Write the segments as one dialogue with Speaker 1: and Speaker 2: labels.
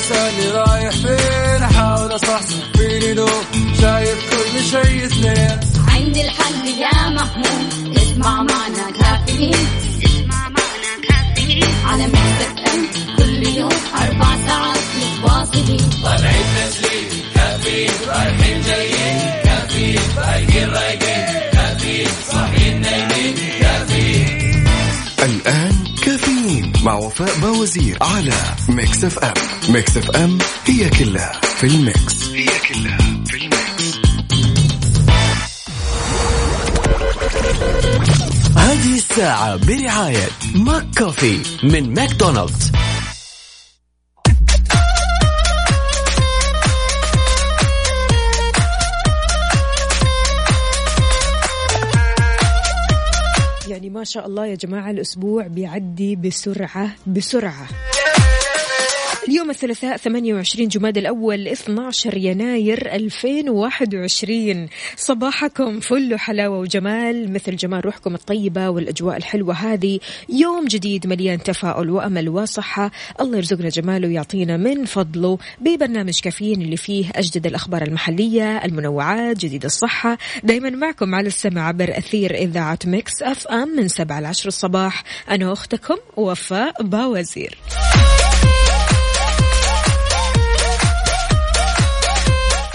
Speaker 1: الصباح كل يوم لا تسألني رايح
Speaker 2: باوزير على
Speaker 3: Mix FM Mix FM هي كلها في الميكس. هي كلها في الميكس.
Speaker 4: هذه الساعة برعاية ماك كوفي من ماكدونالدز.
Speaker 5: يعني ما شاء الله يا جماعة الأسبوع بيعدي بسرعة بسرعة. اليوم الثلاثاء 28 جماد الأول 12 يناير 2021 صباحكم فل حلاوة وجمال مثل جمال روحكم الطيبة والأجواء الحلوة هذه. يوم جديد مليان تفاؤل وأمل وصحة. الله يرزقنا جماله ويعطينا من فضله. ببرنامج كافيين اللي فيه أجدد الأخبار المحلية المنوعات جديد الصحة. دايما معكم على السمع عبر أثير إذاعة Mix FM من 7 ل 10 الصباح. أنا أختكم وفاء باوزير.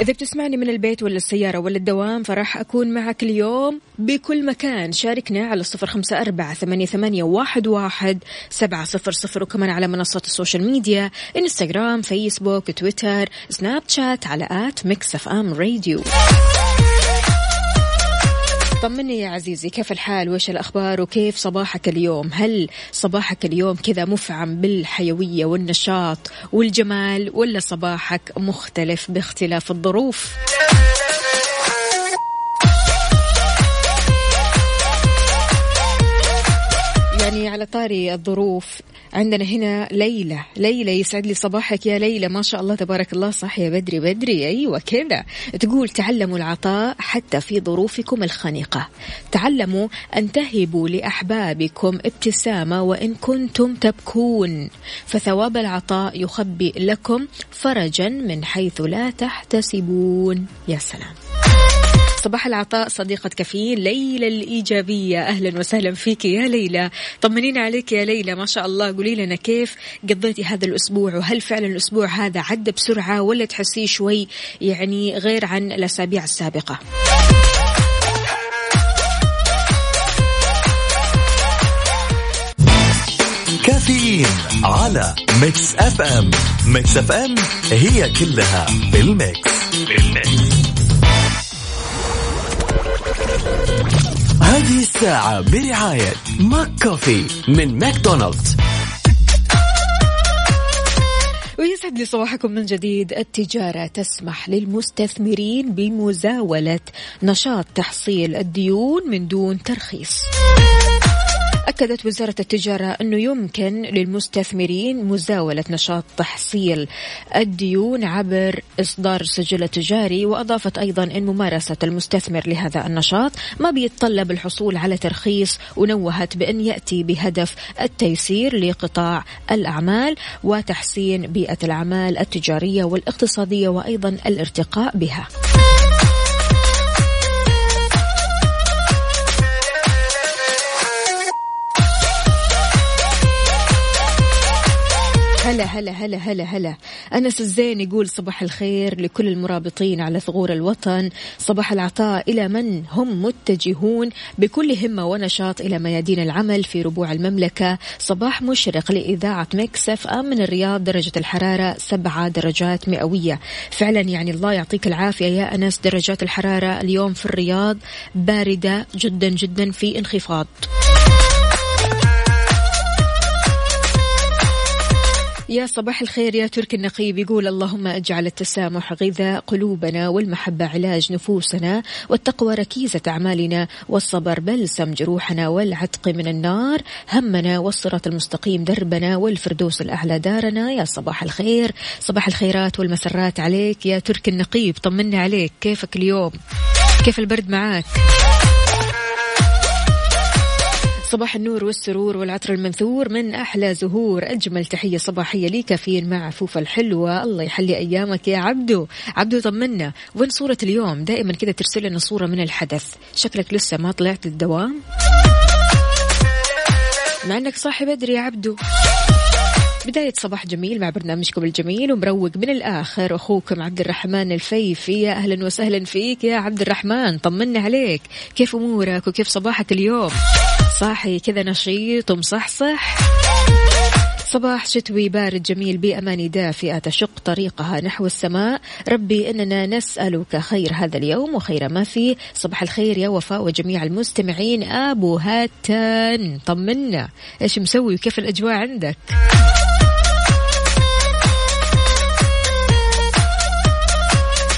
Speaker 5: إذا بتسمعني من البيت ولا السيارة ولا الدوام فراح أكون معك اليوم بكل مكان. شاركنا على صفر خمسة أربعة ثمانية, ثمانية واحد, واحد سبعة صفر صفر. وكمان على منصات السوشيال ميديا إنستغرام فيسبوك تويتر سناب شات على at Mix FM Radio. طمني يا عزيزي كيف الحال؟ وش الأخبار؟ وكيف صباحك اليوم؟ هل صباحك اليوم كذا مفعم بالحيوية والنشاط والجمال ولا صباحك مختلف باختلاف الظروف؟ يعني على طاري الظروف عندنا هنا ليلى. ليلى يسعد لي صباحك يا ليلى. ما شاء الله تبارك الله. صح يا بدري بدري. أيوة كذا. تقول تعلموا العطاء حتى في ظروفكم الخنيقة تعلموا أن تهبوا لأحبابكم ابتسامة وإن كنتم تبكون. فثواب العطاء يخبئ لكم فرجا من حيث لا تحتسبون. يا سلام. صباح العطاء صديقة كفين ليلى الإيجابية. أهلا وسهلا فيك يا ليلى. طمنينا عليك يا ليلى. ما شاء الله. قولي لنا كيف قضيتي هذا الأسبوع؟ وهل فعلا الأسبوع هذا عدى بسرعة ولا تحسيه شوي يعني غير عن الأسابيع السابقة؟
Speaker 4: كافيين على Mix FM Mix FM هي كلها في الميكس هذه الساعة برعاية ماك كوفي من ماكدونالدز.
Speaker 5: ويسعد لي صباحكم من جديد. التجارة تسمح للمستثمرين بمزاولة نشاط تحصيل الديون من دون ترخيص. أكدت وزارة التجارة أنه يمكن للمستثمرين مزاولة نشاط تحصيل الديون عبر إصدار السجل التجاري وأضافت أيضا أن ممارسة المستثمر لهذا النشاط ما بيتطلب الحصول على ترخيص ونوهت بأن يأتي بهدف التيسير لقطاع الأعمال وتحسين بيئة الأعمال التجارية والاقتصادية وأيضا الارتقاء بها. هلا هلا هلا هلا هلا. أنس الزين يقول صباح الخير لكل المرابطين على ثغور الوطن. صباح العطاء إلى من هم متجهون بكل همة ونشاط إلى ميادين العمل في ربوع المملكة. صباح مشرق لإذاعة مكسف أم من الرياض درجة الحرارة سبعة درجات مئوية. فعلا يعني الله يعطيك العافية يا أنس درجات الحرارة اليوم في الرياض باردة جدا جدا في انخفاض. يا صباح الخير يا ترك النقيب. يقول اللهم اجعل التسامح غذاء قلوبنا والمحبة علاج نفوسنا والتقوى ركيزة أعمالنا والصبر بلسم جروحنا والعتق من النار. همنا والصراط المستقيم دربنا والفردوس الأعلى دارنا. يا صباح الخير. صباح الخيرات والمسرات عليك يا ترك النقيب. طمنا عليك. كيفك اليوم؟ كيف البرد معاك؟ صباح النور والسرور والعطر المنثور من أحلى زهور. أجمل تحية صباحية لي كافيين مع عفوفة الحلوة. الله يحلي أيامك يا عبدو. عبدو طمنا وين صورة اليوم؟ دائما كذا ترسل لنا صورة من الحدث. شكلك لسه ما طلعت للدوام. مع أنك صاحي بدري يا عبدو. بداية صباح جميل مع برنامجكم الجميل ومروق من الآخر. أخوكم عبد الرحمن الفيفي. يا أهلا وسهلا فيك يا عبد الرحمن. طمنا عليك. كيف أمورك وكيف صباحك اليوم؟ صاحي كذا نشيط ومصحصح. صباح شتوي بارد جميل بأمان دافئة تشق طريقها نحو السماء. ربي إننا نسألك خير هذا اليوم وخير ما فيه. صباح الخير يا وفاء وجميع المستمعين. أبو هاتان طمنا. إيش مسوي؟ وكيف الأجواء عندك؟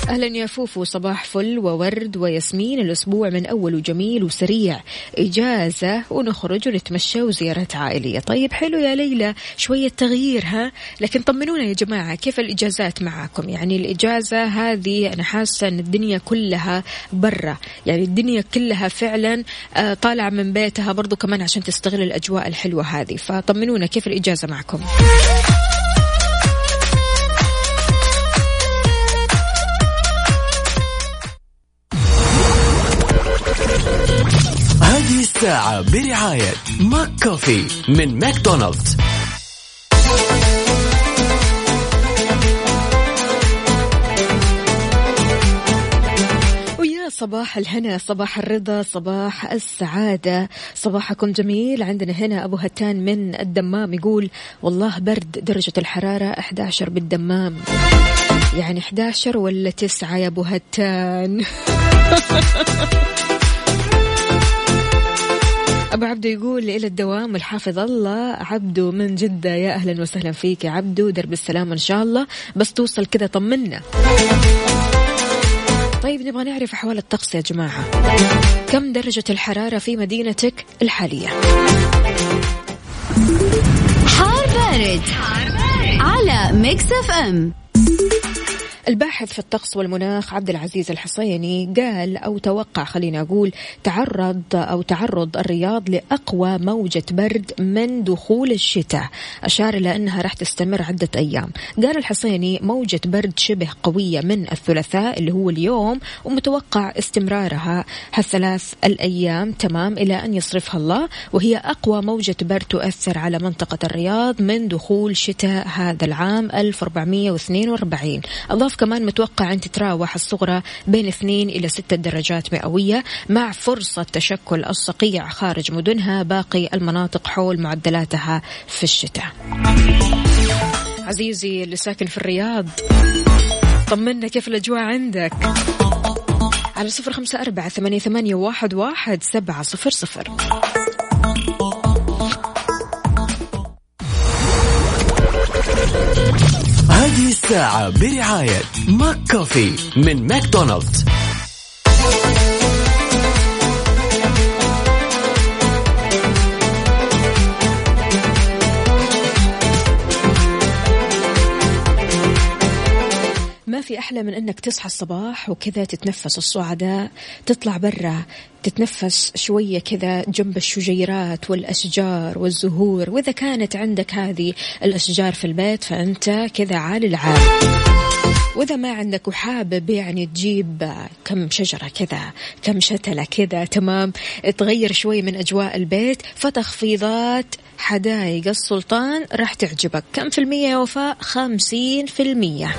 Speaker 5: أهلا يا فوفو صباح فل وورد وياسمين. الأسبوع من أول وجميل وسريع. إجازة ونخرج ونتمشى وزياره عائلية. طيب حلو يا ليلى شوية تغيير ها؟ لكن طمنونا يا جماعة كيف الإجازات معاكم؟ يعني الإجازة هذه أنا حاسة إن الدنيا كلها برا يعني الدنيا كلها فعلا آه، طالعة من بيتها برضو كمان عشان تستغل الأجواء الحلوة هذه. فطمنونا كيف الإجازة معكم؟
Speaker 4: الساعة برعاية ماك كوفي من ماكدونالدز.
Speaker 5: صباح الهنا صباح الرضا صباح السعادة. صباحكم جميل. عندنا هنا أبو هتان من الدمام يقول والله برد درجة الحرارة 11 بالدمام. يعني 11 ولا 9 يا أبو هتان؟ أبو عبدو يقول إلى الدوام الحافظ الله عبدو من جدة يا أهلا وسهلا فيك يا عبدو درب السلامة إن شاء الله. بس توصل كذا طمنا. طيب نبغى نعرف أحوال الطقس يا جماعة. كم درجة الحرارة في مدينتك الحالية؟
Speaker 2: حار بارد, على Mix FM.
Speaker 5: الباحث في الطقس والمناخ عبد العزيز الحصيني قال أو توقع خلينا أقول تعرض أو تعرض الرياض لأقوى موجة برد من دخول الشتاء. أشار إلى أنها راح تستمر عدة أيام. قال الحصيني موجة برد شبه قوية من الثلاثاء اللي هو اليوم ومتوقع استمرارها هالثلاث الأيام. تمام إلى أن يصرفها الله وهي أقوى موجة برد تؤثر على منطقة الرياض من دخول شتاء هذا العام 1442 أضاف كمان متوقع أن تتراوح الصغرى بين 2 إلى 6 درجات مئوية مع فرصة تشكل الصقيع خارج مدنها باقي المناطق حول معدلاتها في الشتاء. عزيزي اللي ساكن في الرياض طمنا كيف الأجواء عندك؟ على صفر خمسة أربعة ثمانية, ثمانية واحد, واحد سبعة صفر صفر.
Speaker 4: الساعة برعاية ماك كوفي من ماكدونالدز.
Speaker 5: أحلى من أنك تصحى الصباح وكذا تتنفس الصعداء تطلع برا تتنفس شوية كذا جنب الشجيرات والأشجار والزهور. وإذا كانت عندك هذه الأشجار في البيت فأنت كذا عالي العال وإذا ما عندك وحابب يعني تجيب كم شجرة كذا كم شتلة كذا تمام؟ تغير شوي من أجواء البيت فتخفيضات حدايق السلطان راح تعجبك. كم في المية يا وفاء؟ خمسين في المية.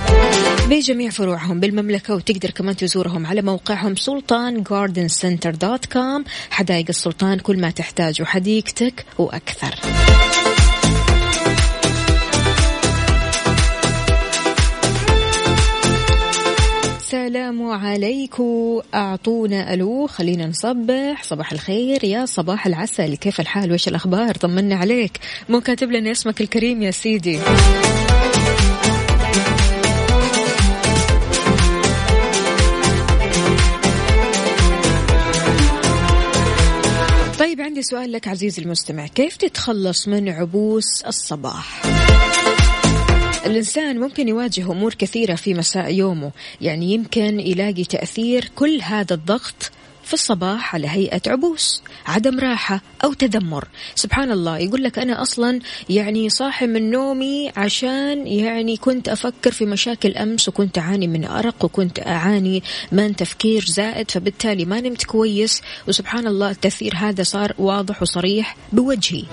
Speaker 5: بجميع فروعهم بالمملكة وتقدر كمان تزورهم على موقعهم Sultan Garden Center dot com حدايق السلطان كل ما تحتاجه حديقتك وأكثر. السلام عليكم أعطونا ألو خلينا نصبح. صباح الخير يا صباح العسل. كيف الحال؟ وش الأخبار؟ طمنا عليك. مو كاتب لنا اسمك الكريم يا سيدي. طيب عندي سؤال لك عزيزي المستمع. كيف تتخلص من عبوس الصباح؟ الإنسان ممكن يواجه أمور كثيرة في مساء يومه. يعني يمكن يلاقي تأثير كل هذا الضغط في الصباح على هيئة عبوس عدم راحة أو تذمر. سبحان الله يقول لك أنا أصلا يعني صاحي من نومي عشان يعني كنت أفكر في مشاكل أمس وكنت أعاني من أرق وكنت أعاني من تفكير زائد فبالتالي ما نمت كويس. وسبحان الله التأثير هذا صار واضح وصريح بوجهي.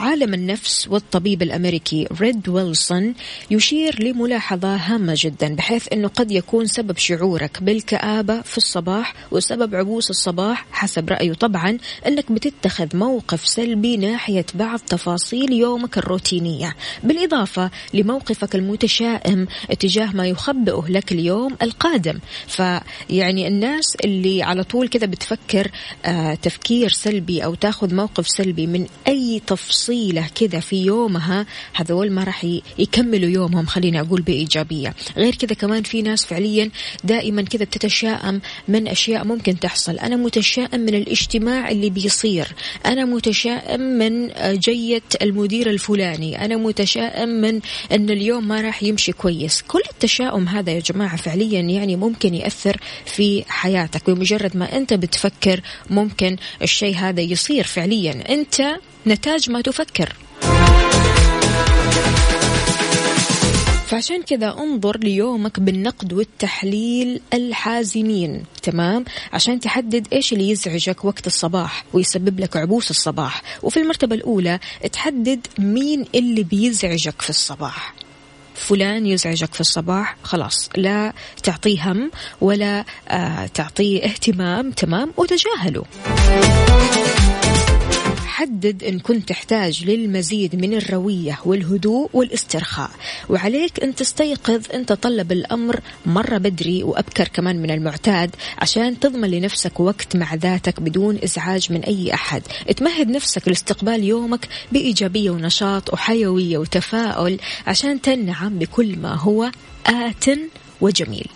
Speaker 5: عالم النفس والطبيب الأمريكي ريد ويلسون يشير لملاحظة هامة جدا بحيث إنه قد يكون سبب شعورك بالكآبة في الصباح وسبب عبوس الصباح حسب رأيه. طبعا إنك بتتخذ موقف سلبي ناحية بعض تفاصيل يومك الروتينية. بالإضافة لموقفك المتشائم اتجاه ما يخبئه لك اليوم القادم. فيعني الناس اللي على طول كذا بتفكر آه تفكير سلبي أو تاخذ موقف سلبي من أي تفصيل طويلة كذا في يومها هذول ما راح يكملوا يومهم خليني أقول بإيجابية. غير كذا كمان في ناس فعليا دائما كذا بتتشائم من أشياء ممكن تحصل. أنا متشائم من الاجتماع اللي بيصير. أنا متشائم من جية المدير الفلاني. أنا متشائم من أن اليوم ما راح يمشي كويس. كل التشاؤم هذا يا جماعة فعليا يعني ممكن يأثر في حياتك. بمجرد ما أنت بتفكر ممكن الشيء هذا يصير فعليا. أنت نتاج ما تفكر. فعشان كذا انظر ليومك بالنقد والتحليل الحازمين. تمام؟ عشان تحدد إيش اللي يزعجك وقت الصباح ويسبب لك عبوس الصباح. وفي المرتبة الأولى تحدد مين اللي بيزعجك في الصباح. فلان يزعجك في الصباح خلاص لا تعطيه هم ولا آه تعطيه اهتمام تمام؟ وتجاهله. حدد إن كنت تحتاج للمزيد من الروية والهدوء والاسترخاء. وعليك أن تستيقظ أن تطلب الأمر مرة بدري وأبكر كمان من المعتاد عشان تضمن لنفسك وقت مع ذاتك بدون إزعاج من أي أحد. تمهد نفسك لاستقبال يومك بإيجابية ونشاط وحيوية وتفاؤل عشان تنعم بكل ما هو آت وجميل.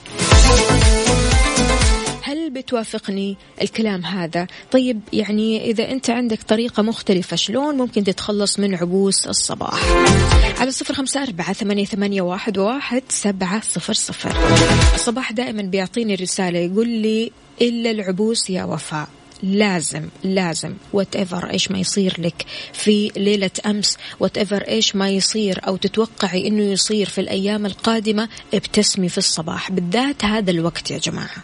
Speaker 5: بتوافقني الكلام هذا؟ طيب يعني إذا أنت عندك طريقة مختلفة شلون ممكن تتخلص من عبوس الصباح؟ على صفر خمسة أربعة ثمانية, ثمانية واحد, واحد سبعة صفر صفر. الصباح دائما بيعطيني رسالة يقول لي إلا العبوس يا وفاء. لازم لازم whatever إيش ما يصير لك في ليلة أمس وات ايفر إيش ما يصير أو تتوقعي إنه يصير في الأيام القادمة ابتسمي في الصباح. بالذات هذا الوقت يا جماعة.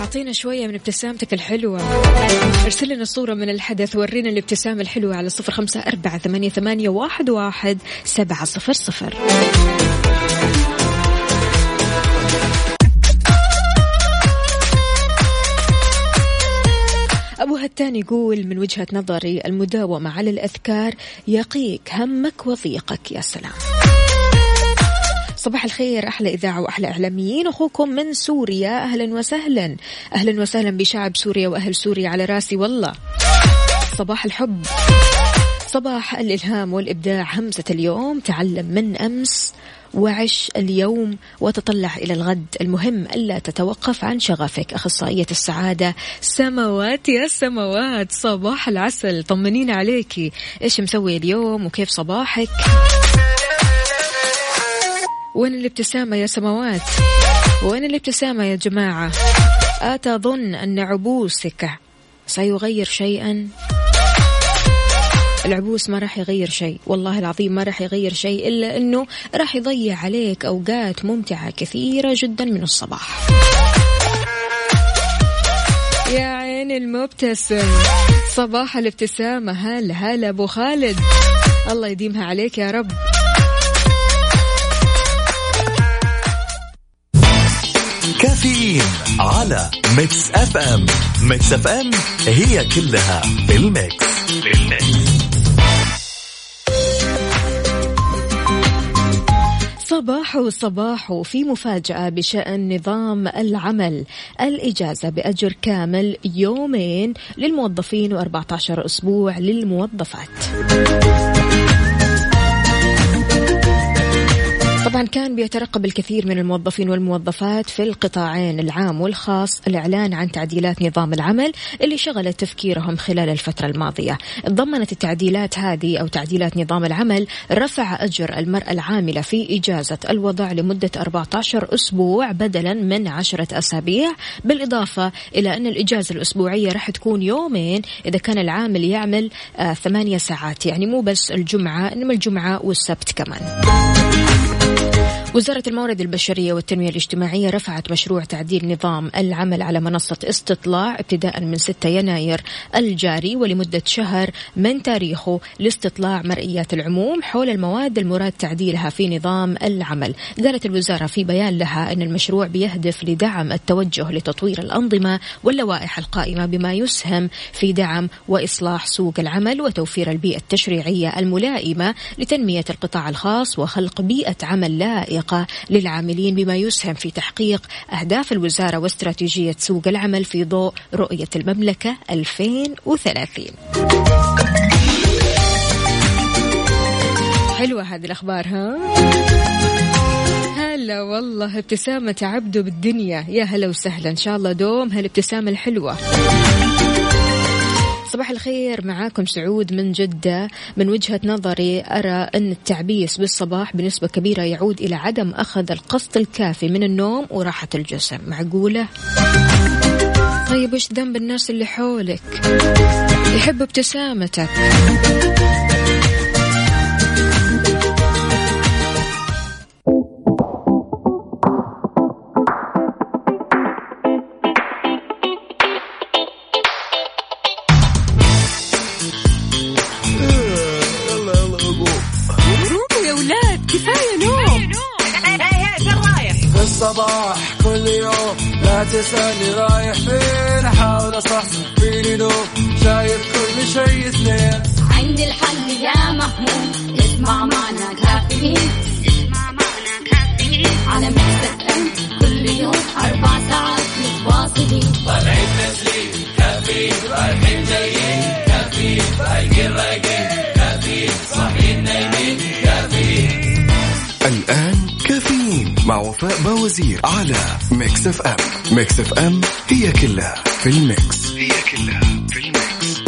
Speaker 5: أعطينا شوية من ابتسامتك الحلوة. ارسل لنا صورة من الحدث ورينا الابتسامة الحلوة على صفر خمسة أربعة ثمانية, ثمانية واحد, واحد سبعة صفر صفر. أبو هتان يقول من وجهة نظري المداومة على الأذكار يقيك همك وضيقك يا سلام. صباح الخير أحلى إذاعة وأحلى إعلاميين. أخوكم من سوريا أهلا وسهلا. أهلا وسهلا بشعب سوريا وأهل سوريا على راسي والله. صباح الحب. صباح الإلهام والإبداع. همسة اليوم تعلم من أمس وعش اليوم وتطلع إلى الغد. المهم ألا تتوقف عن شغفك. أخصائية السعادة سماوات يا سماوات. صباح العسل. طمنينا عليكي إيش مسوي اليوم؟ وكيف صباحك؟ وين الابتسامة يا سماوات؟ وين الابتسامة يا جماعة؟ أتظن أن عبوسك سيغير شيئا؟ العبوس ما راح يغير شيء والله العظيم ما راح يغير شيء إلا أنه راح يضيع عليك أوقات ممتعة كثيرة جدا من الصباح. يا عين المبتسم صباح الابتسامة هلا هلا أبو خالد. الله يديمها عليك يا رب.
Speaker 4: كافيين على Mix FM Mix FM هي كلها بال mix بال mix
Speaker 5: صباح صباح في مفاجأة بشأن نظام العمل. الإجازة بأجر كامل يومين للموظفين و14 أسبوع للموظفات. طبعا كان بيترقب الكثير من الموظفين والموظفات في القطاعين العام والخاص الإعلان عن تعديلات نظام العمل اللي شغلت تفكيرهم خلال الفترة الماضية. ضمنت التعديلات هذه أو تعديلات نظام العمل رفع أجر المرأة العاملة في إجازة الوضع لمدة 14 أسبوع بدلا من 10 أسابيع بالإضافة إلى أن الإجازة الأسبوعية راح تكون يومين إذا كان العامل يعمل آه ثمانية ساعات. يعني مو بس الجمعة إنما الجمعة والسبت كمان. وزارة الموارد البشرية والتنمية الاجتماعية رفعت مشروع تعديل نظام العمل على منصة استطلاع ابتداء من 6 يناير الجاري ولمدة شهر من تاريخه لاستطلاع مرئيات العموم حول المواد المراد تعديلها في نظام العمل. قالت الوزارة في بيان لها أن المشروع بيهدف لدعم التوجه لتطوير الأنظمة واللوائح القائمة بما يسهم في دعم وإصلاح سوق العمل وتوفير البيئة التشريعية الملائمة لتنمية القطاع الخاص وخلق بيئة عمل لائقة الطريقة للعاملين بما يسهم في تحقيق أهداف الوزارة واستراتيجية سوق العمل في ضوء رؤية المملكة 2030 حلوة هذه الأخبار ها؟ هلا والله ابتسامة عبده بالدنيا. يا هلا وسهلا إن شاء الله دوم هالابتسامة الحلوة. صباح الخير معاكم سعود من جدة. من وجهة نظري أرى أن التعبيس بالصباح بنسبة كبيرة يعود إلى عدم أخذ القسط الكافي من النوم وراحة الجسم. معقولة؟ طيب وش ذنب الناس اللي حولك؟ يحب ابتسامتك.
Speaker 3: بوزير على Mix FM Mix FM هي كلها في ال mix. هي كلها في ال mix.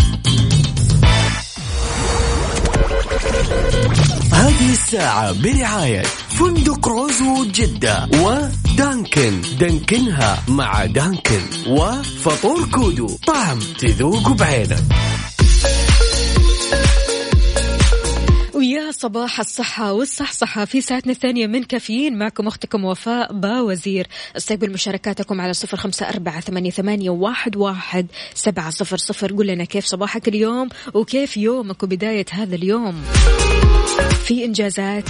Speaker 4: هذه الساعة برعاية فندق روزو جدة ودانكن. دانكنها مع دانكن وفطور كودو. طعم تذوق بعينك.
Speaker 5: صباح الصحة والصحصحة في ساعتنا الثانية من كافيين. معكم أختكم وفاء باوزير. أستقبل مشاركاتكم على صفر خمسة أربعة ثمانية, واحد, واحد سبعة صفر صفر. قول لنا كيف صباحك اليوم وكيف يومك وبداية هذا اليوم؟ في إنجازات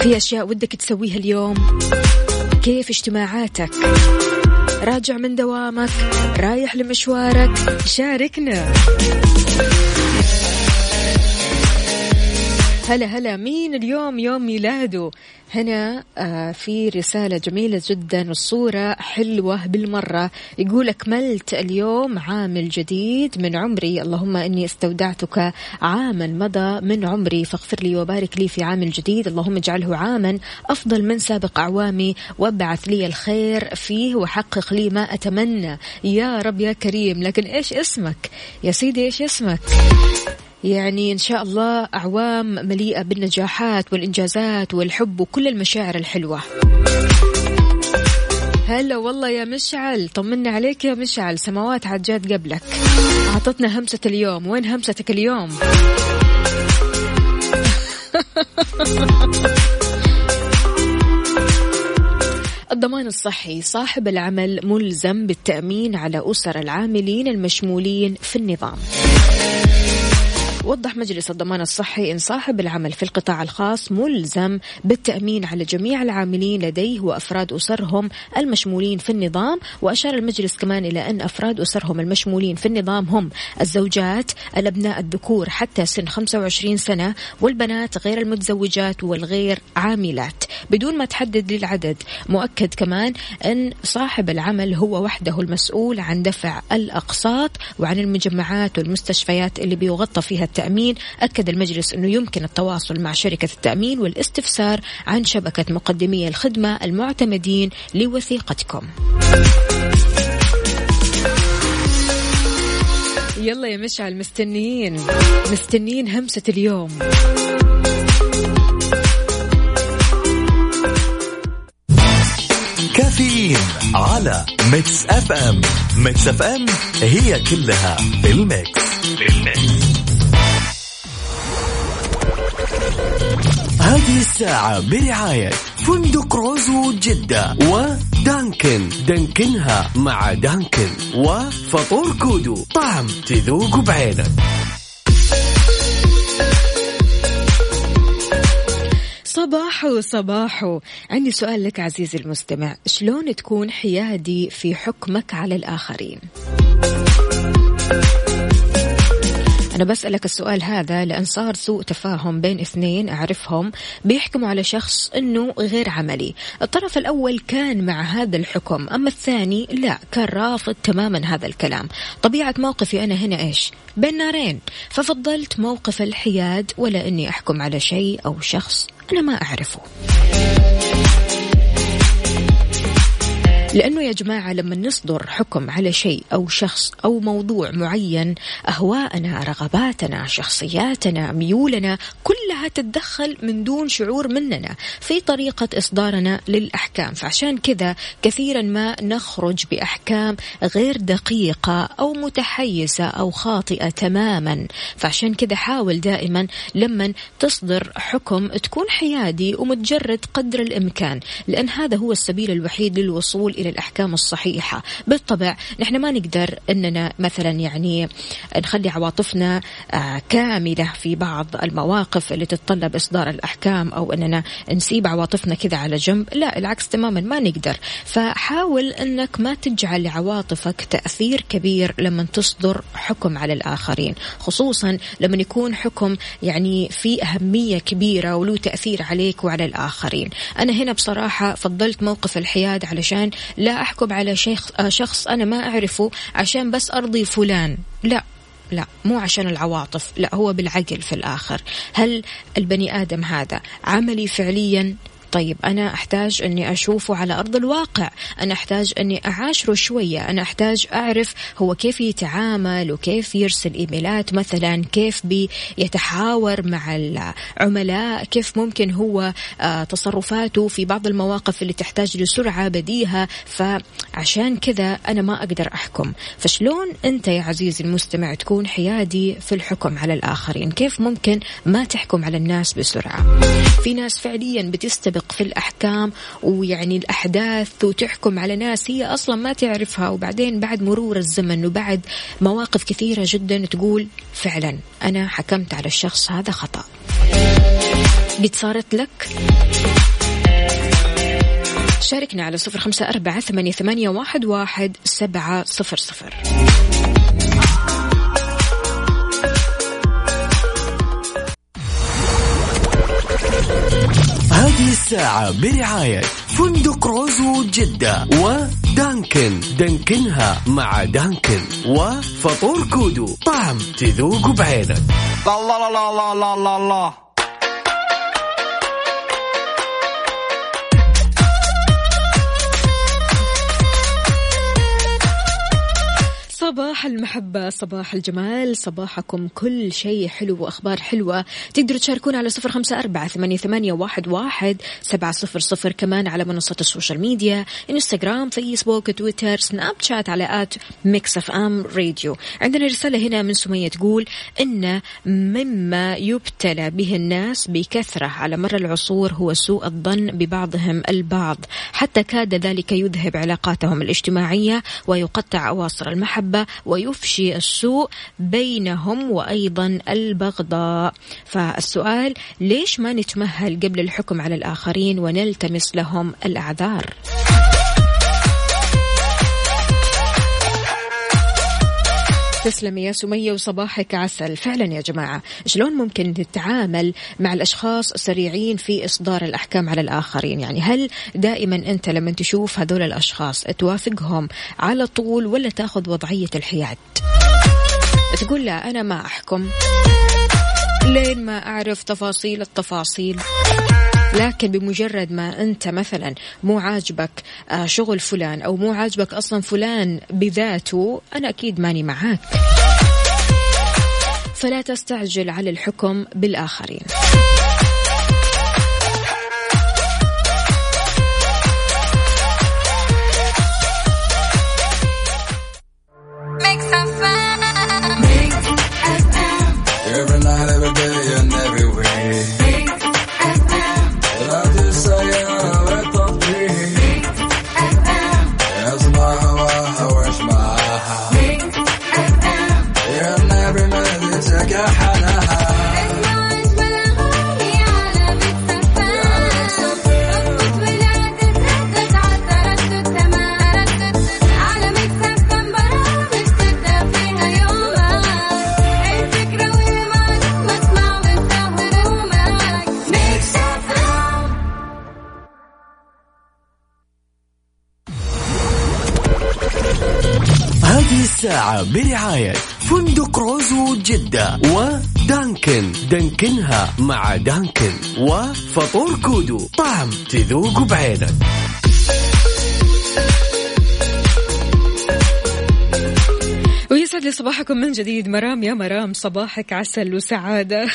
Speaker 5: في أشياء ودك تسويها اليوم. كيف اجتماعاتك؟ راجع من دوامك رايح لمشوارك شاركنا. هلا هلا مين اليوم يوم ميلاده؟ هنا آه في رسالة جميلة جدا الصورة حلوة بالمرة. يقول أكملت اليوم عام الجديد من عمري. اللهم إني استودعتك عاما مضى من عمري. فاغفر لي وبارك لي في عام الجديد. اللهم اجعله عاما أفضل من سابق أعوامي. وابعث لي الخير فيه وحقق لي ما أتمنى. يا رب يا كريم لكن إيش اسمك؟ يا سيدي إيش اسمك؟ يعني إن شاء الله أعوام مليئة بالنجاحات والإنجازات والحب وكل المشاعر الحلوة. هلا والله يا مشعل طمنا عليك يا مشعل سماوات عجات قبلك. أعطتنا همسة اليوم وين همستك اليوم؟ الضمان الصحي صاحب العمل ملزم بالتأمين على أسر العاملين المشمولين في النظام. وضح مجلس الضمان الصحي أن صاحب العمل في القطاع الخاص ملزم بالتأمين على جميع العاملين لديه وأفراد أسرهم المشمولين في النظام وأشار المجلس كمان إلى أن أفراد أسرهم المشمولين في النظام هم الزوجات الأبناء الذكور حتى سن 25 سنة والبنات غير المتزوجات والغير عاملات. بدون ما تحدد للعدد مؤكد كمان أن صاحب العمل هو وحده المسؤول عن دفع الأقساط وعن المجمعات والمستشفيات اللي بيغطى فيها التأمين أكد المجلس أنه يمكن التواصل مع شركة التأمين والاستفسار عن شبكة مقدمي الخدمة المعتمدين لوثيقتكم. يلا يا مشعل مستنيين مستنيين همسة اليوم.
Speaker 4: كافيين على Mix FM. Mix FM هي كلها في ال mix. في ال mix. هذه الساعة برعاية فندق روزو جدة ودانكن دانكنها مع دانكن وفطور كودو. طعم تذوق بعينك.
Speaker 5: صباحو صباحو عندي سؤال لك عزيزي المستمع. شلون تكون حيادي في حكمك على الآخرين؟ أنا بسألك السؤال هذا لأن صار سوء تفاهم بين اثنين أعرفهم بيحكموا على شخص أنه غير عملي. الطرف الأول كان مع هذا الحكم أما الثاني لا كان رافض تماما هذا الكلام. طبيعة موقفي أنا هنا إيش؟ بين نارين. ففضلت موقف الحياد ولا أني أحكم على شيء أو شخص أنا ما أعرفه. لأنه يا جماعة لما نصدر حكم على شيء أو شخص أو موضوع معين أهواءنا رغباتنا شخصياتنا ميولنا كلها تتدخل من دون شعور مننا في طريقة إصدارنا للأحكام. فعشان كذا كثيرا ما نخرج بأحكام غير دقيقة أو متحيزة أو خاطئة تماما. فعشان كذا حاول دائما لما تصدر حكم تكون حيادي ومتجرد قدر الإمكان لأن هذا هو السبيل الوحيد للوصول إلى الأحكام الصحيحة. بالطبع نحن ما نقدر أننا مثلا يعني نخلي عواطفنا آه، كاملة في بعض المواقف اللي تتطلب إصدار الأحكام أو أننا نسيب عواطفنا كذا على جنب. لا العكس تماما ما نقدر. فحاول أنك ما تجعل لعواطفك تأثير كبير لما تصدر حكم على الآخرين. خصوصا لما يكون حكم يعني في أهمية كبيرة وله تأثير عليك وعلى الآخرين. أنا هنا بصراحة فضلت موقف الحياد علشان لا أحكم على شيخ آه، شخص أنا ما أعرفه عشان بس أرضي فلان. لا لا مو عشان العواطف لا هو بالعقل في الآخر. هل البني آدم هذا عملي فعليا؟ طيب أنا أحتاج أني أشوفه على أرض الواقع. أنا أحتاج أني أعاشره شوية. أنا أحتاج أعرف هو كيف يتعامل وكيف يرسل إيميلات مثلا كيف بيتحاور مع العملاء كيف ممكن هو آه، تصرفاته في بعض المواقف اللي تحتاج لسرعة بديهة. فعشان كذا أنا ما أقدر أحكم. فشلون أنت يا عزيزي المستمع تكون حيادي في الحكم على الآخرين؟ كيف ممكن ما تحكم على الناس بسرعة؟ في ناس فعليا بتستبق تدقق في الأحكام ويعني الأحداث وتحكم على ناس هي أصلا ما تعرفها. وبعدين بعد مرور الزمن وبعد مواقف كثيرة جدا تقول فعلا أنا حكمت على الشخص هذا خطأ. قد صارت لك؟ شاركنا على صفر خمسة أربعة ثمانية, واحد سبعة صفر صفر.
Speaker 4: هذه الساعة برعاية فندق روزو جدة ودانكن. دانكنها مع دانكن وفطور كودو. طعم تذوق بعينك.
Speaker 1: الله الله الله الله الله الله
Speaker 5: صباح المحبة صباح الجمال صباحكم كل شيء حلو وأخبار حلوة. تقدروا تشاركونا على صفر خمسة أربعة ثمانية, واحد, سبعة صفر صفر. كمان على منصة ال social media إنستغرام فيسبوك تويتر سناب شات على at Mix FM Radio. عندنا رسالة هنا من سمية تقول إن مما يبتلى به الناس بكثرة على مر العصور هو سوء الظن ببعضهم البعض. حتى كاد ذلك يذهب علاقاتهم الاجتماعية ويقطع أواصر المحبة. المحبة ويفشي السوء بينهم وأيضا البغضاء. فالسؤال ليش ما نتمهل قبل الحكم على الآخرين ونلتمس لهم الأعذار؟ تسلمي يا سمية وصباحك عسل. فعلا يا جماعة شلون ممكن نتعامل مع الأشخاص سريعين في إصدار الأحكام على الآخرين؟ يعني هل دائما أنت لما تشوف هذول الأشخاص توافقهم على طول ولا تأخذ وضعية الحياد؟ تقول لا أنا ما أحكم. لين ما أعرف تفاصيل التفاصيل. لكن بمجرد ما أنت مثلا مو عاجبك آه، شغل فلان أو مو عاجبك أصلا فلان بذاته أنا أكيد ماني معاك. فلا تستعجل على الحكم بالآخرين.
Speaker 4: برعاية فندق روزو جدة ودانكن دانكنها مع دانكن وفطور كودو. طعم تذوق بعينك.
Speaker 5: ويسعد لي صباحكم من جديد. مرام يا مرام صباحك عسل وسعادة.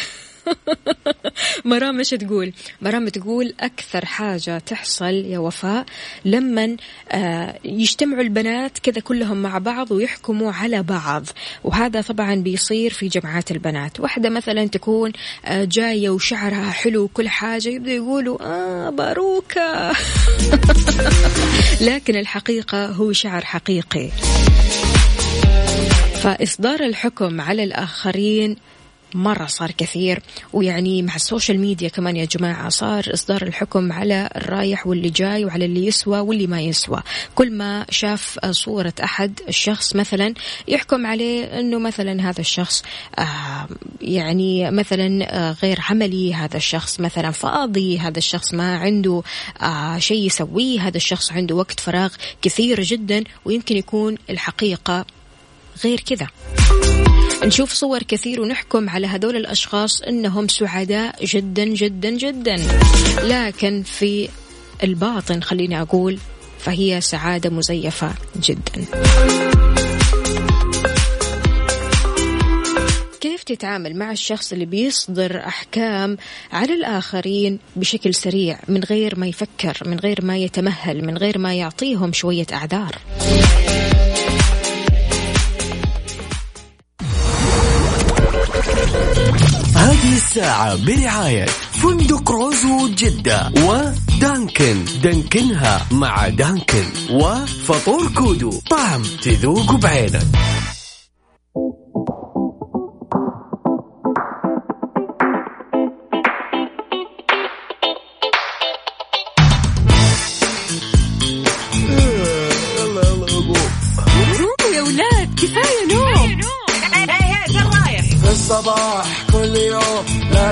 Speaker 5: مرام مش تقول؟ مرام تقول أكثر حاجة تحصل يا وفاء لما آه، يجتمعوا البنات كذا كلهم مع بعض ويحكموا على بعض. وهذا طبعا بيصير في جمعات البنات. واحدة مثلا تكون آه، جاية وشعرها حلو وكل حاجة يبدأ يقولوا آه باروكة. لكن الحقيقة هو شعر حقيقي. فإصدار الحكم على الآخرين مرة صار كثير ويعني مع السوشيال ميديا كمان يا جماعة صار إصدار الحكم على الرايح واللي جاي وعلى اللي يسوى واللي ما يسوى. كل ما شاف صورة أحد الشخص مثلا يحكم عليه أنه مثلا هذا الشخص آه يعني مثلا آه غير عملي هذا الشخص مثلا فاضي هذا الشخص ما عنده آه شيء يسويه هذا الشخص عنده وقت فراغ كثير جدا ويمكن يكون الحقيقة غير كذا. نشوف صور كثير ونحكم على هذول الأشخاص أنهم سعداء جدا جدا جدا. لكن في الباطن خليني أقول فهي سعادة مزيفة جدا. كيف تتعامل مع الشخص اللي بيصدر أحكام على الآخرين بشكل سريع من غير ما يفكر من غير ما يتمهل من غير ما يعطيهم شوية أعذار؟
Speaker 4: هذه الساعة برعاية فندق روزو جدة ودانكن. دانكنها مع دانكن وفطور كودو. طعم تذوق بعينك.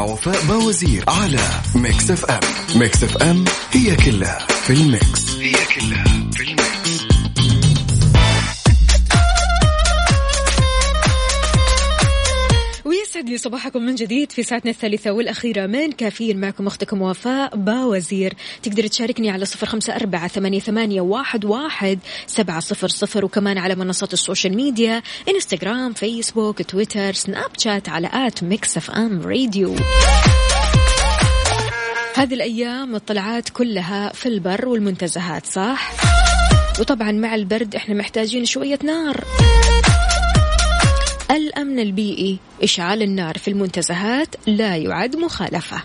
Speaker 3: وفاء بوزير على Mix FM. Mix FM هي كلها في ال mix. هي كلها
Speaker 5: لي صباحكم من جديد في ساعتنا الثالثة والأخيرة. من كافيين معكم أختكم وفاء باوزير. تقدر تشاركني على صفر خمسة أربعة ثمانية, ثمانية واحد, واحد سبعة صفر صفر وكمان على منصات ال social media إنستغرام فيسبوك تويتر سناب شات على at Mix FM Radio. هذه الأيام الطلعات كلها في البر والمنتزهات صح؟ وطبعا مع البرد إحنا محتاجين شوية نار. الأمن البيئي. إشعال النار في المنتزهات لا يعد مخالفة.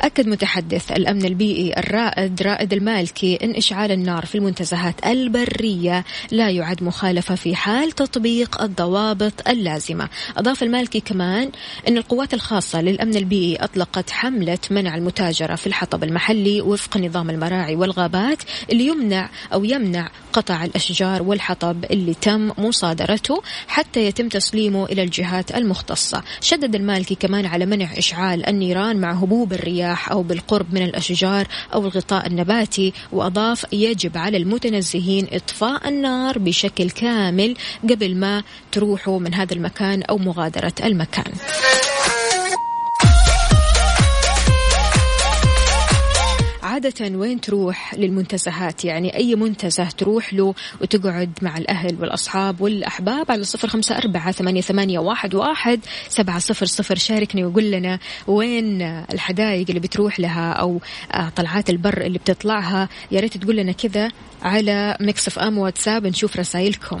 Speaker 5: أكد متحدث الأمن البيئي الرائد رائد المالكي أن إشعال النار في المنتزهات البرية لا يعد مخالفة في حال تطبيق الضوابط اللازمة. أضاف المالكي كمان أن القوات الخاصة للأمن البيئي أطلقت حملة منع المتاجرة في الحطب المحلي وفق نظام المراعي والغابات اللي يمنع أو يمنع قطع الأشجار والحطب اللي تم مصادرته حتى يتم تسليمه إلى الجهات المختصة. شدد المالكي كمان على منع إشعال النيران مع هبوب الرياح أو بالقرب من الأشجار أو الغطاء النباتي وأضاف يجب على المتنزهين إطفاء النار بشكل كامل قبل ما تروحوا من هذا المكان أو مغادرة المكان. عادة وين تروح للمنتزهات؟ يعني أي منتزه تروح له وتقعد مع الأهل والأصحاب والأحباب على صفر خمسة أربعة ثمانية, ثمانية واحد, واحد سبعة صفر صفر. شاركني وقول لنا وين الحدائق اللي بتروح لها أو آه، طلعات البر اللي بتطلعها. يا ريت تقول لنا كذا على Mix FM واتساب نشوف رسائلكم.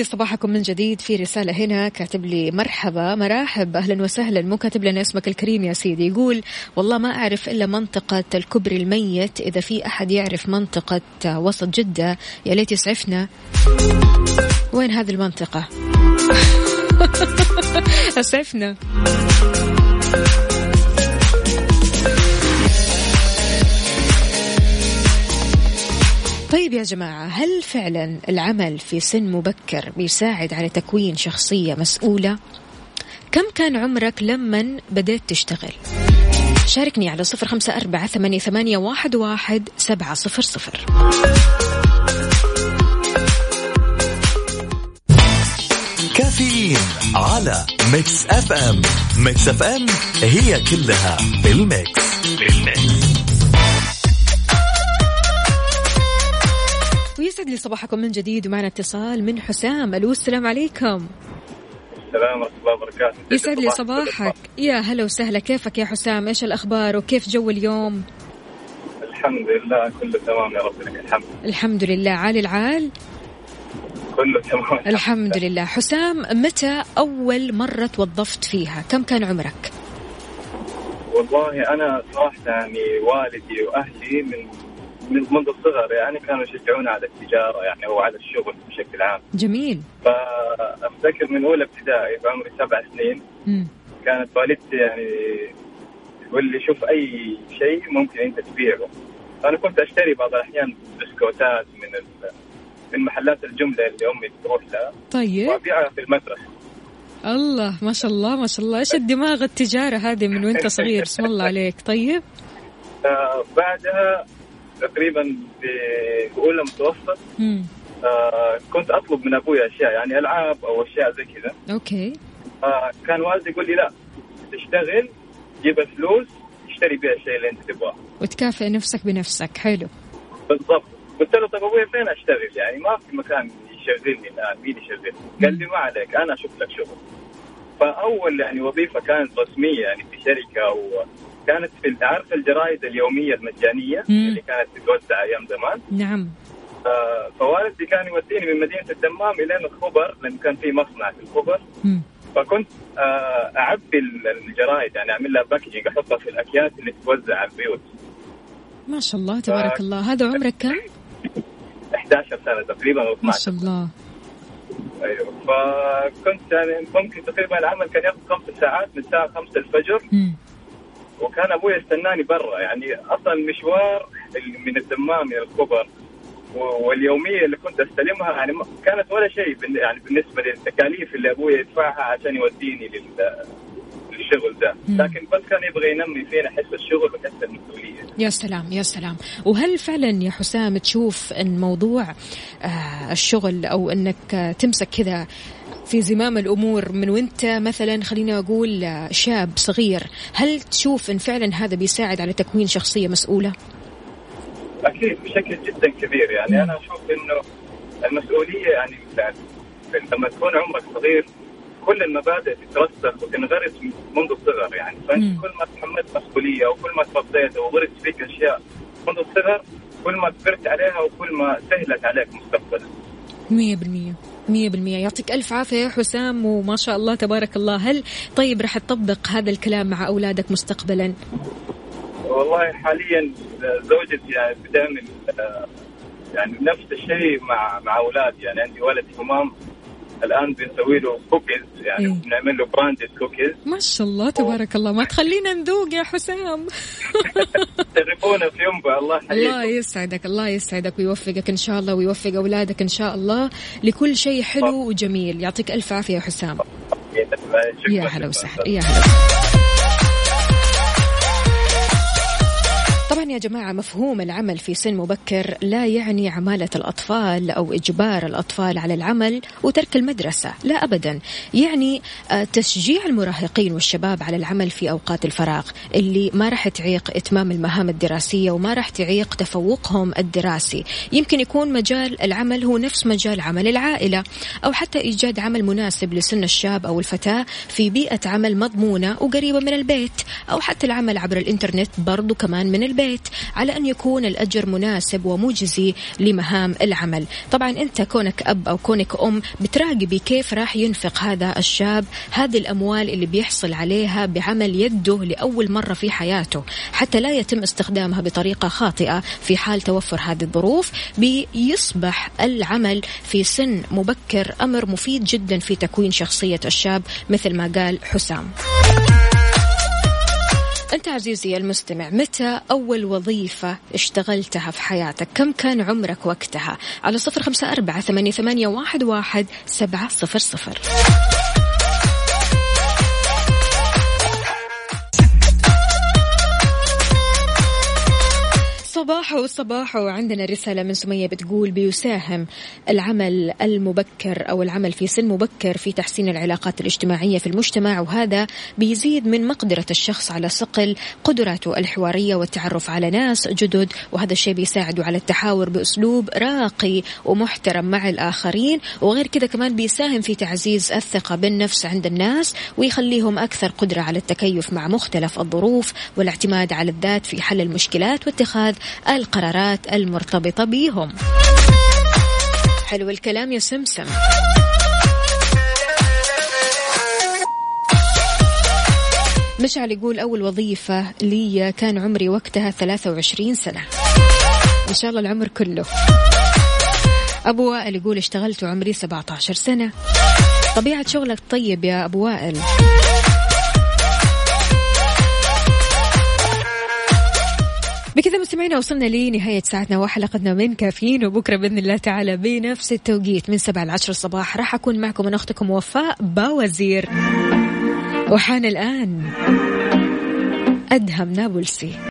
Speaker 5: لي صباحكم من جديد في رسالة هنا كاتب لي مرحبا مراحب أهلا وسهلا. مو كاتب لنا اسمك الكريم يا سيدي. يقول والله ما أعرف إلا منطقة الكبري الميت. إذا في أحد يعرف منطقة وسط جدة يا ليت يسعفنا. وين هذه المنطقة؟ أسعفنا. طيب يا جماعة هل فعلا العمل في سن مبكر بيساعد على تكوين شخصية مسؤولة؟ كم كان عمرك لما بديت تشتغل؟ شاركني على صفر خمسة أربعة ثمانية, واحد, سبعة صفر صفر
Speaker 4: كافيين على Mix FM Mix FM هي كلها بال Mix بالميكس
Speaker 5: ويسعد لي صباحكم من جديد ومعنا اتصال من حسام. ألو السلام عليكم.
Speaker 6: السلام ورحمة الله وبركاته.
Speaker 5: يسعد لي صباحك؟ يا هلا وسهلا. كيفك يا حسام؟ إيش الأخبار وكيف جو اليوم؟
Speaker 6: الحمد لله كله تمام يا رب. لك الحمد.
Speaker 5: الحمد لله. عالي العال؟
Speaker 6: كله تمام.
Speaker 5: الحمد لله. حسام متى أول مرة توظفت فيها؟ كم كان عمرك؟
Speaker 6: والله أنا صراحة يعني والدي وأهلي من من منذ الصغر يعني كانوا يشجعونا على التجارة يعني أو على الشغل بشكل عام.
Speaker 5: جميل.
Speaker 6: فأفتكر من أولى ابتدائي بعمري سبع سنين
Speaker 5: مم.
Speaker 6: كانت والدتي يعني تقول لي شوف أي شيء ممكن أنت تبيعه. أنا كنت أشتري بعض الأحيان بسكوتات من ال- من محلات الجملة اللي أمي تروح لها.
Speaker 5: طيب.
Speaker 6: وأبيعها في المدرسة.
Speaker 5: الله ما شاء الله ما شاء الله. إيش الدماغ التجارة هذه من وأنت صغير؟ بسم الله عليك. طيب.
Speaker 6: آه بعدها تقريبا في اولى متوسط. آه كنت أطلب من أبوي أشياء يعني ألعاب أو أشياء زي كذا.
Speaker 5: أوكي.
Speaker 6: آه كان والدي يقول لي لا تشتغل جيب الفلوس اشتري بيها الشيء اللي أنت تبغاه.
Speaker 5: وتكافئ نفسك بنفسك حلو.
Speaker 6: بالضبط. قلت له طب أبوي فين أشتغل؟ يعني ما في مكان يشغلني الان مين يشغلني؟ قال لي ما عليك أنا أشوف لك شغل. فأول يعني وظيفة كانت رسمية يعني في شركة وكانت في عارف الجرائد اليومية المجانية
Speaker 5: مم.
Speaker 6: اللي كانت تتوزع أيام زمان.
Speaker 5: نعم.
Speaker 6: آه، فوالدي كان يوديني من مدينة الدمام إلى الخبر لأن كان في مصنع في الخبر.
Speaker 5: مم.
Speaker 6: فكنت آه، أعبي الجرايد يعني أعمل لها packaging أحطها في الأكياس اللي تتوزع على البيوت.
Speaker 5: ما شاء الله تبارك الله. هذا عمرك كم؟
Speaker 6: 11 سنة تقريبا أو
Speaker 5: ما
Speaker 6: 12
Speaker 5: شاء الله.
Speaker 6: أيوه. فكنت يعني ممكن تقريبا العمل كان ياخذ خمس ساعات من الساعة 5 الفجر.
Speaker 5: مم.
Speaker 6: وكان أبوي يستناني برا. يعني أصلا المشوار اللي من الدمام إلى الخبر و- واليومية اللي كنت أستلمها يعني كانت ولا شيء يعني بالنسبة للتكاليف اللي أبوي يدفعها عشان يوديني لل- للشغل ده. لكن بس كان يبغى ينمي فينا حس الشغل وحس المسؤولية.
Speaker 5: يا سلام يا سلام. وهل فعلا يا حسام تشوف إن موضوع آه الشغل أو إنك تمسك كذا في زمام الأمور من وانت مثلا خلينا أقول شاب صغير هل تشوف إن فعلا هذا بيساعد على تكوين شخصية مسؤولة؟
Speaker 6: أكيد بشكل جدا كبير. يعني أنا أشوف إنه المسؤولية يعني لما تكون عمرك صغير كل المبادئ تترسخ وتنغرس منذ الصغر. يعني فأنت كل ما تحملت مسؤولية وكل ما تربيت وغرس فيك أشياء منذ الصغر كل ما كبرت عليها وكل ما سهلت عليك مستقبلا.
Speaker 5: 100% مية بالمية. يعطيك ألف عافية يا حسام وما شاء الله تبارك الله. هل طيب راح تطبق هذا الكلام مع أولادك مستقبلا؟
Speaker 6: والله حاليا زوجتي يعني بتعمل يعني نفس الشيء مع مع أولادي. يعني عندي ولد همام الآن بنسوي له كوكيز يعني إيه؟ بنعمل له branded cookies
Speaker 5: ما شاء الله تبارك الله. ما تخلينا نذوق يا حسام.
Speaker 6: تجربونا في ينبع الله يحييكم
Speaker 5: الله يسعدك الله يسعدك ويوفقك إن شاء الله ويوفق أولادك إن شاء الله لكل شيء حلو وجميل. يعطيك ألف عافية يا حسام. يا هلا وسهلا يا هلا طبعا يا جماعة مفهوم العمل في سن مبكر لا يعني عمالة الأطفال أو إجبار الأطفال على العمل وترك المدرسة لا أبدا. يعني آه، تشجيع المراهقين والشباب على العمل في أوقات الفراغ اللي ما راح تعيق إتمام المهام الدراسية وما راح تعيق تفوقهم الدراسي. يمكن يكون مجال العمل هو نفس مجال عمل العائلة أو حتى إيجاد عمل مناسب لسن الشاب أو الفتاة في بيئة عمل مضمونة وقريبة من البيت أو حتى العمل عبر الإنترنت برضو كمان من البيت. البيت على أن يكون الأجر مناسب ومجزي لمهام العمل. طبعا أنت كونك أب أو كونك أم بتراقبي كيف راح ينفق هذا الشاب هذه الأموال اللي بيحصل عليها بعمل يده لأول مرة في حياته حتى لا يتم استخدامها بطريقة خاطئة في حال توفر هذه الظروف بيصبح العمل في سن مبكر أمر مفيد جدا في تكوين شخصية الشاب مثل ما قال حسام. أنت عزيزي المستمع متى أول وظيفة اشتغلتها في حياتك؟ كم كان عمرك وقتها؟ على صفر خمسة أربعة ثمانية واحد واحد سبعة صفر صفر. صباحو صباحو عندنا رسالة من سمية بتقول بيساهم العمل المبكر أو العمل في سن مبكر في تحسين العلاقات الاجتماعية في المجتمع وهذا بيزيد من مقدرة الشخص على صقل قدراته الحوارية والتعرف على ناس جدد وهذا الشيء بيساعده على التحاور بأسلوب راقي ومحترم مع الآخرين وغير كذا كمان بيساهم في تعزيز الثقة بالنفس عند الناس ويخليهم أكثر قدرة على التكيف مع مختلف الظروف والاعتماد على الذات في حل المشكلات واتخاذ القرارات المرتبطة بهم. حلو الكلام يا سمسم. مشعل يقول أول وظيفة لي كان عمري وقتها 23 سنة. إن شاء الله العمر كله. أبو وائل يقول اشتغلت وعمري 17 سنة. طبيعة شغلك طيب يا أبو وائل. بكذا مستمعينا وصلنا لنهاية ساعتنا وحلقتنا من كافيين وبكرة بإذن الله تعالى بنفس التوقيت من سبعة لعشر الصباح. راح أكون معكم من أختكم وفاء باوزير. وحان الآن أدهم نابلسي.